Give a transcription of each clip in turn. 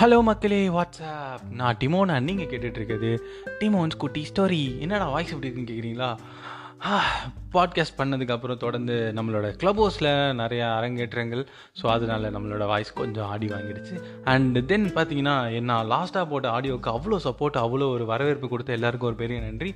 Hello மக்களே WhatsApp நான் Dimona நீங்கள் கேட்டுட்ருக்குது டிமோன்ஸ் குட்டி ஸ்டோரி என்னடா வாய்ஸ் எப்படி இருக்குன்னு கேட்குறீங்களா பாட்காஸ்ட் பண்ணதுக்கப்புறம் தொடர்ந்து நம்மளோட க்ளப் ஹவுஸில் நிறையா அரங்கேற்றங்கள். ஸோ அதனால் நம்மளோட வாய்ஸ் கொஞ்சம் ஆடி வாங்கிடுச்சு. அண்ட் தென் பார்த்தீங்கன்னா என்ன லாஸ்ட்டாக போட்ட ஆடியோவுக்கு அவ்வளோ சப்போர்ட் அவ்வளோ ஒரு வரவேற்பு கொடுத்த எல்லாருக்கும் ஒரு பெரிய நன்றி.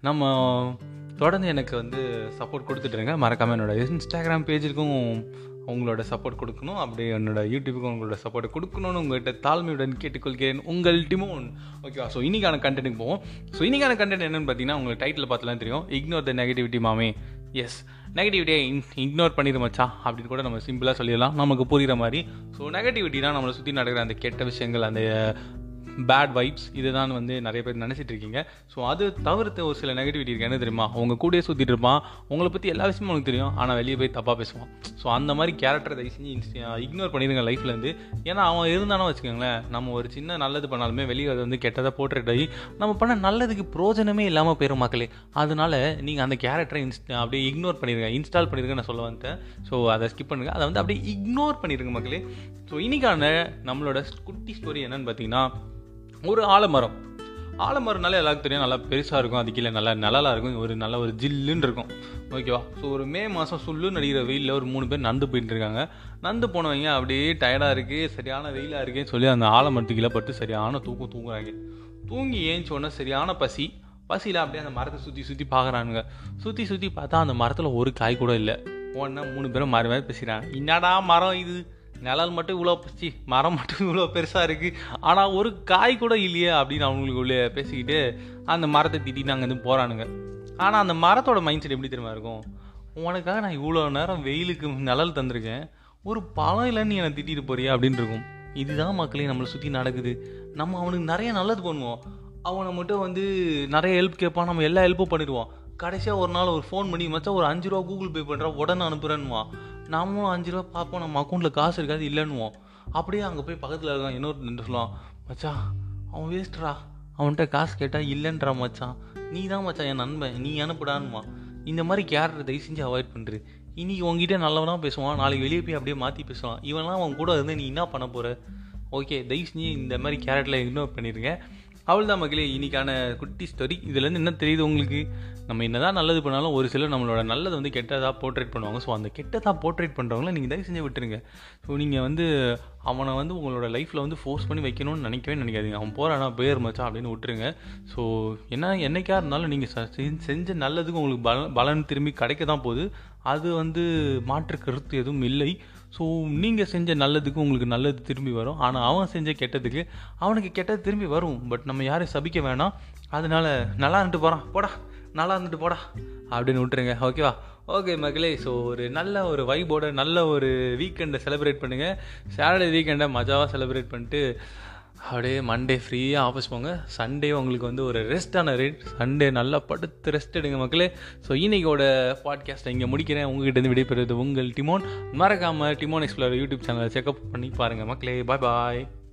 நம்ம தொடர்ந்து எனக்கு வந்து சப்போர்ட் கொடுத்துட்ருங்க. மறக்காமல் என்னோட இன்ஸ்டாகிராம் பேஜுக்கும் உங்களோட சப்போர்ட் கொடுக்கணும். அப்படியே என்னோட யூடியூபுக்கு உங்களோட சப்போர்ட் கொடுக்கணும்னு உங்கள்கிட்ட தாழ்மையுடன் கேட்டுக்கொள்கிறேன். உங்கள் டிமோன். ஓகேவா ஸோ இன்றைக்கான கண்டென்ட்டுக்கு போவோம். ஸோ இன்றைக்கான கண்டென்ட் என்னன்னு பார்த்தீங்கன்னா உங்களுக்கு டைட்டில் பார்த்துலாம் தெரியும். இக்னோர் த நெகட்டிவிட்டி மாமே. எஸ் நெகட்டிவிட்டியை இக்னோர் பண்ணிடு மச்சா அப்படின்னு கூட நம்ம சிம்பிளாக சொல்லிடலாம். நமக்கு புரிகிற மாதிரி. ஸோ நெகட்டிவிட்டினா நம்மளை சுற்றி நடக்கிற அந்த கெட்ட விஷயங்கள் அந்த பேட் வைப்ஸ் இதுதான் வந்து நிறைய பேர் நினச்சிட்டு இருக்கீங்க. ஸோ அது தவிர்த்து ஒரு சில நெகட்டிவிட்டி இருக்கு. என்ன தெரியுமா? உங்கள் கூடயே சுற்றிட்டு இருப்பான். உங்களை பற்றி எல்லா விஷயமும் உனக்கு தெரியும். ஆனால் வெளியே போய் தப்பாக பேசுவான். ஸோ அந்த மாதிரி கேரக்டரை தயவு செஞ்சு இக்னோர் பண்ணிடுங்க லைஃப்லேருந்து ஏன்னா அவன் இருந்தானோ வச்சுக்கோங்களேன் நம்ம ஒரு சின்ன நல்லது பண்ணாலுமே வெளியே அது வந்து கெட்டதாக போட்டுட்டு ஆகி நம்ம பண்ண நல்லதுக்கு பிரோஜனமே இல்லாமல் போயிடும் மக்களே. அதனால நீங்கள் அந்த கேரக்டரை இன்ஸ்ட் அப்படியே இக்னோர் பண்ணிடுங்க. இன்ஸ்டால் பண்ணிடுங்க நான் சொல்ல வந்துட்டேன். ஸோ அதை ஸ்கிப் பண்ணுங்கள் அதை வந்து அப்படியே இக்னோர் பண்ணிடுங்க மக்களே. ஸோ இன்னைக்கான நம்மளோட குட்டி ஸ்டோரி என்னன்னு பார்த்தீங்கன்னா ஒரு ஆலமரம். ஆலமரம்னாலே எல்லாருக்கும் தெரியும் நல்லா பெருசாக இருக்கும் அது கீழே நல்லா நிழலாக இருக்கும் ஒரு நல்ல ஒரு ஜில்லுன்னு இருக்கும். ஓகேவா ஸோ ஒரு மே மாதம் சுள்ளுன்னு அடிக்கிற வெயிலில் ஒரு மூணு பேர் நந்து போயிட்டு இருக்காங்க. நந்து போனவங்க அப்படியே டயர்டாக இருக்குது சரியான வெயிலாக இருக்குன்னு சொல்லி அந்த ஆலமரத்துக்கீழே பட்டு சரியான தூக்கம் தூங்குறாங்க. தூங்கி ஏஞ்சோடனே சரியான பசி. பசியில் அப்படியே அந்த மரத்தை சுற்றி சுற்றி பார்க்குறானுங்க சுற்றி சுற்றி பார்த்தா அந்த மரத்தில் ஒரு காய் கூட இல்லை. ஒன்றா மூணு பேரும் மாறி மாறி பேசுகிறாங்க என்னடா மரம் இது? நிழல் மட்டும் இவ்வளோ பசி மரம் மட்டும் இவ்வளோ பெருசாக இருக்குது ஆனால் ஒரு காய் கூட இல்லையே அப்படின்னு அவங்களுக்கு உள்ளே பேசிக்கிட்டு அந்த மரத்தை திட்டிட்டு அங்கேருந்து போகிறானுங்க ஆனால் அந்த மரத்தோட மைண்ட் செட் எப்படி தெரியுமா இருக்கும்? உனக்காக நான் இவ்வளோ நேரம் வெயிலுக்கு நிழல் தந்திருக்கேன். ஒரு பழம் இல்லைன்னு என்னை திட்டிட்டு போறியா அப்படின்னு இருக்கும். இதுதான் மக்களே நம்மளை சுற்றி நடக்குது. நம்ம அவனுக்கு நிறைய நல்லது பண்ணுவோம். அவனை மட்டும் வந்து நிறைய ஹெல்ப் கேட்பான் நம்ம எல்லா ஹெல்ப்பும் பண்ணிடுவோம். கடைசியாக ஒரு நாள் ஒரு ஃபோன் பண்ணி மச்சா ஒரு அஞ்சு ரூபா கூகுள் பே பண்ணுறா உடனே அனுப்புகிறேன்னுவான் நாமளும் அஞ்சு ரூபா பார்ப்போம் நம்ம அக்கௌண்ட்டில் காசு இருக்காது இல்லைன்னுவோம். அப்படியே அங்கே போய் பக்கத்தில் இருக்கான் இன்னொரு சொல்லுவான் மச்சான் அவன் வேஸ்ட்ரா அவன்கிட்ட காசு கேட்டால் இல்லைன்றா மச்சான். நீ தான் மச்சான் என் நண்பன். நீ அனுப்புடான்மா இந்த மாதிரி கேரக்டர் தயவு செஞ்சு அவாய்ட் பண்ணுறது இன்றைக்கி உங்ககிட்ட நல்லவனாக பேசுவான் நாளைக்கு வெளியே போய் அப்படியே மாற்றி பேசுவான். இவன்லாம் அவன் கூட இருந்து நீ என்ன பண்ண போகிற ஓகே தயவு செஞ்சு இந்த மாதிரி கேரக்டரில் இக்னோர் பண்ணியிருக்கேன் அவள் தான் மகளே இன்னைக்கான குட்டி ஸ்டோரி இதுலேருந்து என்ன தெரியுது உங்களுக்கு? நம்ம என்னதான் நல்லது பண்ணாலும் ஒரு சிலர் நம்மளோட நல்லது வந்து கெட்டதாக போர்ட்ரேட் பண்ணுவாங்க. ஸோ அந்த கெட்டதாக போர்ட்ரேட் பண்ணுறவங்கள நீங்கள் தயவு செஞ்சு விட்டுருங்க. ஸோ நீங்கள் வந்து அவனை வந்து உங்களோட லைஃப்பில் வந்து ஃபோர்ஸ் பண்ணி வைக்கணும்னு நினைக்கவே நினைக்காதீங்க. அவன் போகிறானா பேர் மச்சா அப்படின்னு விட்டுருங்க. ஸோ என்ன என்னைக்கா இருந்தாலும் நீங்கள் செஞ்ச நல்லதுக்கு உங்களுக்கு பல பலன் திரும்பி கிடைக்க தான் போகுது. அது வந்து மாற்று கருத்து எதுவும் இல்லை. ஸோ நீங்கள் செஞ்ச நல்லதுக்கு உங்களுக்கு நல்லது திரும்பி வரும். ஆனால் அவன் செஞ்ச கெட்டதுக்கு அவனுக்கு கெட்டது திரும்பி வரும். பட் நம்ம யாரையும் சபிக்க வேணாம். அதனால நல்லா இருந்துட்டு போகிறான் போடா நல்லா இருந்துட்டு போடா அப்படின்னு விட்டுருங்க. ஓகேவா ஓகே மகளே ஸோ ஒரு நல்ல ஒரு வைபோட நல்ல ஒரு வீக்கெண்டை செலிப்ரேட் பண்ணுங்கள் சாட்டர்டே வீக்கெண்டை மஜாவாக செலிப்ரேட் பண்ணிட்டு அப்படியே மண்டே ஃப்ரீயாக ஆஃபீஸ் போங்க. சண்டே உங்களுக்கு வந்து ஒரு ரெஸ்டான ரேட் சண்டே நல்லா படுத்து ரெஸ்ட் எடுங்க மக்களே ஸோ இன்றைக்கோட பாட்காஸ்ட்டை இங்கே முடிக்கிறேன். உங்ககிட்ட இருந்து விடைபெறுவது உங்கள் டிமோன். மறக்காமல் டிமோன் எக்ஸ்ப்ளோர் யூடியூப் சேனலை செக்அப் பண்ணி பாருங்கள் மக்களே பாய் பாய்